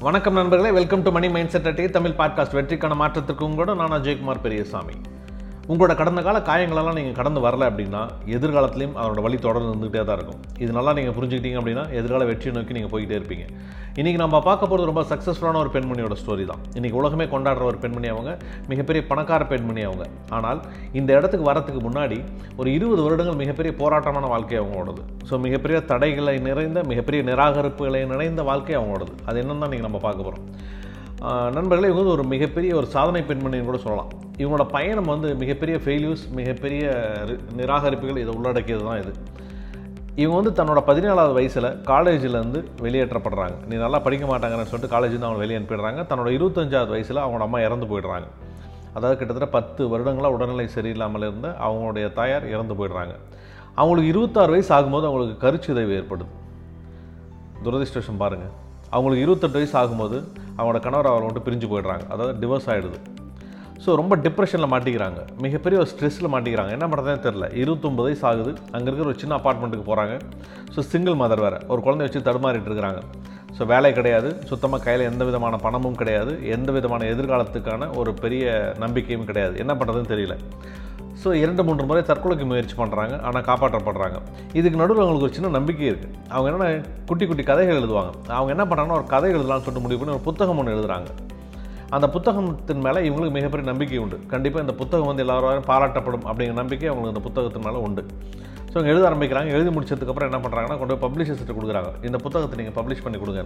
வணக்கம் நண்பர்களே welcome to money mindset அட்டையை தமிழ் பாட்காஸ்ட் வெற்றிக்கான மாற்றத்திற்கு உங்களோட நான் அஜய்குமார் பெரியசாமி. உங்களோட கடந்த கால காயங்களெல்லாம் நீங்கள் கடந்து வரல அப்படின்னா எதிர்காலத்துலேயும் அதனோட வழி தொடர்ந்து இருந்துகிட்டே தான் இருக்கும். இது நல்லா நீங்கள் புரிஞ்சுக்கிட்டீங்க அப்படின்னா எதிர்கால வெற்றியை நோக்கி நீங்கள் போய்கிட்டே இருப்பீங்க. இன்றைக்கி நம்ம பார்க்க போகிறது ரொம்ப சக்ஸஸ்ஃபுல்லான ஒரு பெண்மணியோட ஸ்டோரி தான். இன்றைக்கி உலகமே கொண்டாடுற ஒரு பெண்மணி அவங்க மிகப்பெரிய பணக்கார பெண்மணி அவங்க. ஆனால் இந்த இடத்துக்கு வரத்துக்கு முன்னாடி ஒரு இருபது வருடங்கள் மிகப்பெரிய போராட்டமான வாழ்க்கை அவங்களோடது ஸோ மிகப்பெரிய தடைகளை நிறைந்த மிகப்பெரிய நிராகரிப்புகளை நிறைந்த வாழ்க்கை அவங்களோடது அது என்னன்னு தான் நீங்கள் நம்ம பார்க்க போகிறோம் நண்பர்களே இவங்க வந்து ஒரு மிகப்பெரிய ஒரு சாதனை பெண்மணின்னு கூட சொல்லலாம். இவங்களோட பயணம் வந்து மிகப்பெரிய ஃபெயில்யூஸ் மிகப்பெரிய நிராகரிப்புகள் இதை உள்ளடக்கியது தான் இது. இவங்க வந்து தன்னோட பதினேழாவது வயசில் காலேஜிலேருந்து வெளியேற்றப்படுறாங்க. நீ நல்லா படிக்க மாட்டாங்கன்னு சொல்லிட்டு காலேஜ்லேருந்து அவங்க வெளியே அனுப்பிடுறாங்க. தன்னோட இருபத்தஞ்சாவது வயசில் அவங்களோட அம்மா இறந்து போயிடுறாங்க. அதாவது கிட்டத்தட்ட பத்து வருடங்களாக உடல்நிலை சரியில்லாமல் இருந்த அவங்களுடைய தாயார் இறந்து போயிடுறாங்க. அவங்களுக்கு இருபத்தாறு வயசு ஆகும்போது அவங்களுக்கு கருச்சிதைவு ஏற்படுது. துரதிருஷ்டம் பாருங்கள் அவங்களுக்கு இருபத்தெட்டு வயசு ஆகும்போது அவங்களோட கணவர் அவரை மட்டும் பிரிஞ்சு போயிடுறாங்க. அதாவது டிவோர்ஸ் ஆகிடுது ஸோ ரொம்ப டிப்ரெஷனில் மாட்டிக்கிறாங்க. மிகப்பெரிய ஒரு ஸ்ட்ரெஸ்ஸில் மாட்டிக்கிறாங்க. என்ன பண்ணுறதே தெரில இருபத்தொம்பது வயசு ஆகுது. அங்கே இருக்கிற ஒரு சின்ன அப்பார்ட்மெண்ட்டுக்கு போகிறாங்க ஸோ சிங்கிள் மதர் வேறு. ஒரு குழந்தைய வச்சு தடுமாறிட்டு இருக்கிறாங்க. ஸோ வேலை கிடையாது. சுத்தமாக கையில் எந்த விதமான பணமும் கிடையாது. எந்த விதமான எதிர்காலத்துக்கான ஒரு பெரிய நம்பிக்கையும் கிடையாது. என்ன பண்ணுறதுன்னு தெரியல. ஸோ இரண்டு மூன்று முறை தற்கொலைக்கு முயற்சி பண்ணுறாங்க ஆனால் காப்பாற்றப்படுறாங்க. இதுக்கு நடுவில் அவங்களுக்கு ஒரு சின்ன நம்பிக்கை இருக்குது அவங்க என்னென்ன குட்டி குட்டி கதைகள் எழுதுவாங்க. அவங்க என்ன பண்ணுறாங்கன்னா ஒரு கதை எழுதலாம்னு சொல்லிட்டு முடிவு பண்ணி ஒரு புத்தகம் ஒன்று எழுதுறாங்க. அந்த புத்தகத்தின் மேலே இவங்களுக்கு மிகப்பெரிய நம்பிக்கை உண்டு. கண்டிப்பாக இந்த புத்தகம் வந்து எல்லாரும் பாராட்டப்படும் அப்படிங்கிற நம்பிக்கை அவங்களுக்கு அந்த புத்தகத்தின் மேலே உண்டு. ஸோ அவங்க எழுத ஆரம்பிக்கிறாங்க. எழுதி முடிச்சதுக்கப்புறம் என்ன பண்ணுறாங்கன்னா கொண்டு போய் பப்ளிஷர்ஸ்ட்டு கொடுக்குறாங்க. இந்த புத்தகத்தை நீங்கள் பப்ளிஷ் பண்ணி கொடுங்க.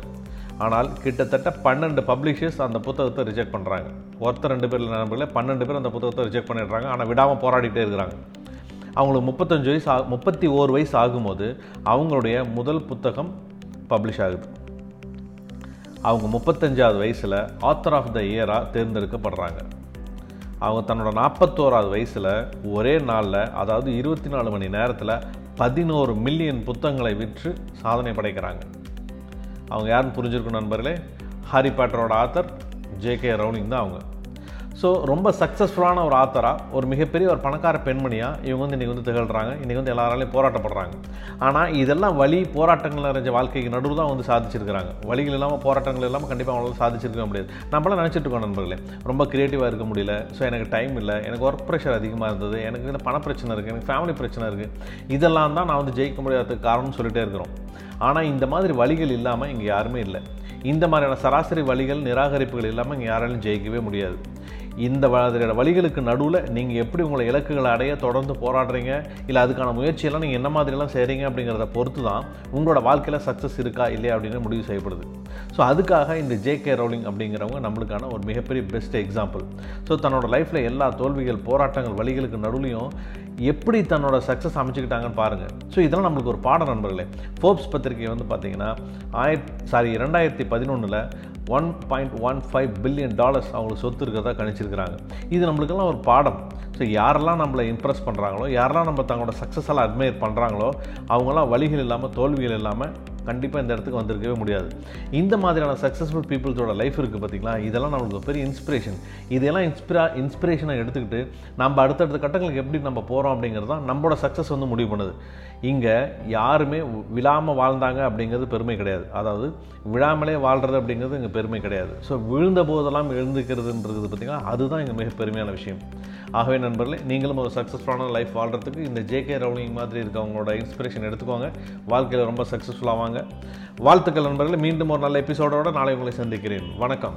ஆனால் கிட்டத்தட்ட பன்னெண்டு பப்ளிஷர்ஸ் அந்த புத்தகத்தை ரிஜெக்ட் பண்ணுறாங்க ஒருத்தர் ரெண்டு பேர் நண்பர்களே பன்னெண்டு பேர் அந்த புத்தகத்தை ரிஜெக்ட் பண்ணிடுறாங்க. ஆனால் விடாமல் போராடிக்கிட்டே இருக்கிறாங்க. அவங்களுக்கு முப்பத்தஞ்சு வயசு முப்பத்தி ஓரு வயசு ஆகும்போது அவங்களுடைய முதல் புத்தகம் பப்ளிஷ் ஆகுது. அவங்க முப்பத்தஞ்சாவது வயசில் ஆத்தர் ஆஃப் த இயராக தேர்ந்தெடுக்கப்படுறாங்க. அவங்க தன்னோட நாற்பத்தோராவது வயசில் ஒரே நாளில் அதாவது இருபத்தி நாலு மணி நேரத்தில் பதினோரு மில்லியன் புத்தகங்களை விற்று சாதனை படைக்கிறாங்க. அவங்க யாருன்னு புரிஞ்சிருக்கும் நண்பர்களே? ஹாரி பாட்டரோட ஆத்தர் ஜேகே ரவுலிங் தான் அவங்க. ஸோ ரொம்ப சக்ஸஸ்ஃபுல்லான ஒரு ஆத்தராக ஒரு மிகப்பெரிய ஒரு பணக்கார பெண்மணியாக இவங்க வந்து இன்றைக்கி வந்து திகழ்கிறாங்க இன்றைக்கி வந்து எல்லாராலையும் போராட்டப்படுறாங்க. ஆனால் இதெல்லாம் வழி போராட்டங்கள் நிறைஞ்ச வாழ்க்கைக்கு நடுவில் தான் வந்து சாதிச்சிருக்கிறாங்க. வழிகள் இல்லாமல் போராட்டங்கள் இல்லாமல் கண்டிப்பாக அவங்களால சாதிச்சிருக்க முடியாது. நம்மளாம் நினச்சிட்டு இருக்கோம் நண்பர்களே. ரொம்ப க்ரியேட்டிவாக இருக்க முடியல. ஸோ எனக்கு டைம் இல்லை. எனக்கு ஒர்க் ப்ரெஷர் அதிகமாக இருந்தது. எனக்கு இந்த பண பிரச்சனை இருக்குது எனக்கு ஃபேமிலி பிரச்சனை இருக்குது இதெல்லாம் தான் நான் வந்து ஜெயிக்க முடியாததுக்கு காரணம்னு சொல்லிட்டே இருக்கிறோம். ஆனால் இந்த மாதிரி வழிகள் இல்லாமல் இங்கே யாருமே இல்லை. இந்த மாதிரியான சராசரி வழிகள் நிராகரிப்புகள் இல்லாமல் இங்கே யாராலும் ஜெயிக்கவே முடியாது. இந்த வழிகளுக்கு நடுவில் நீங்கள் எப்படி உங்களை இலக்குகளை அடைய தொடர்ந்து போராடுறீங்க? இல்லை அதுக்கான முயற்சியெல்லாம் நீங்கள் என்ன மாதிரிலாம் செய்கிறீங்க அப்படிங்கிறத பொறுத்து தான் உங்களோட வாழ்க்கையில் சக்ஸஸ் இருக்கா இல்லையா அப்படின்னு முடிவு செய்யப்படுது. ஸோ அதுக்காக இந்த ஜேகே ரவுலிங் அப்படிங்கிறவங்க நம்மளுக்கான ஒரு மிகப்பெரிய பெஸ்ட் எக்ஸாம்பிள் ஸோ தன்னோட லைஃப்பில் எல்லா தோல்விகள் போராட்டங்கள் வழிகளுக்கு நடுவுலையும் எப்படி தன்னோட சக்ஸஸ் அமைச்சுக்கிட்டாங்கன்னு பாருங்கள் ஸோ இதெல்லாம் நம்மளுக்கு ஒரு பாடம் நண்பர்களே. ஃபோர்ப்ஸ் பத்திரிகை வந்து பார்த்தீங்கன்னா ஆயிரத்தி சாரி இரண்டாயிரத்தி பதினொன்றில் one point one five billion dollars அவங்களுக்கு சொத்து இருக்கிறதா கணிச்சிருக்கிறாங்க. இது நம்மளுக்கெல்லாம் ஒரு பாடம். ஸோ யாரெல்லாம் நம்மளை இம்ப்ரெஸ் பண்ணுறாங்களோ யாரெல்லாம் நம்ம தங்களோட சக்ஸஸெல்லாம் அட்மையர் பண்ணுறாங்களோ அவங்களாம் வழிகள் இல்லாமல் தோல்விகள் இல்லாமல் கண்டிப்பாக இந்த இடத்துக்கு வந்திருக்கவே முடியாது. இந்த மாதிரியான சக்ஸஸ்ஃபுல் பீப்புள்ஸோட லைஃப் இருக்குது பார்த்தீங்களா இதெல்லாம் நம்மளுக்கு பெரிய இன்ஸ்பிரேஷன் இதெல்லாம் இன்ஸ்பிரா இன்ஸ்பிரேஷனை எடுத்துக்கிட்டு நம்ம அடுத்தடுத்த கட்டங்களுக்கு எப்படி நம்ம போகிறோம் அப்படிங்கிறது தான் நம்மளோட சக்ஸஸ் வந்து முடிவு பண்ணுது. இங்கே யாருமே விழாமல் வாழ்ந்தாங்க அப்படிங்கிறது பெருமை கிடையாது. அதாவது விழாமலே வாழ்கிறது அப்படிங்கிறது இங்கே பெருமை கிடையாது. ஸோ விழுந்த போதெல்லாம் எழுந்துக்கிறதுன்றது பார்த்திங்கன்னா அதுதான் இங்கே மிக பெருமையான விஷயம். ஆகவே நண்பர்களே நீங்களும் ஒரு சக்ஸஸ்ஃபுல்லான லைஃப் வாழ்கிறதுக்கு இந்த ஜேகே ரவுலிங் மாதிரி இருக்கவங்களோட இன்ஸ்பிரேஷன் எடுத்துக்கோங்க. வாழ்க்கையில் ரொம்ப சக்ஸஸ்ஃபுல்லாக வாங்க வாழ்த்துக்கள் நண்பர்களே மீண்டும் ஒரு நல்ல எபிசோடோடு நாளை உங்களை சந்திக்கிறேன். வணக்கம்.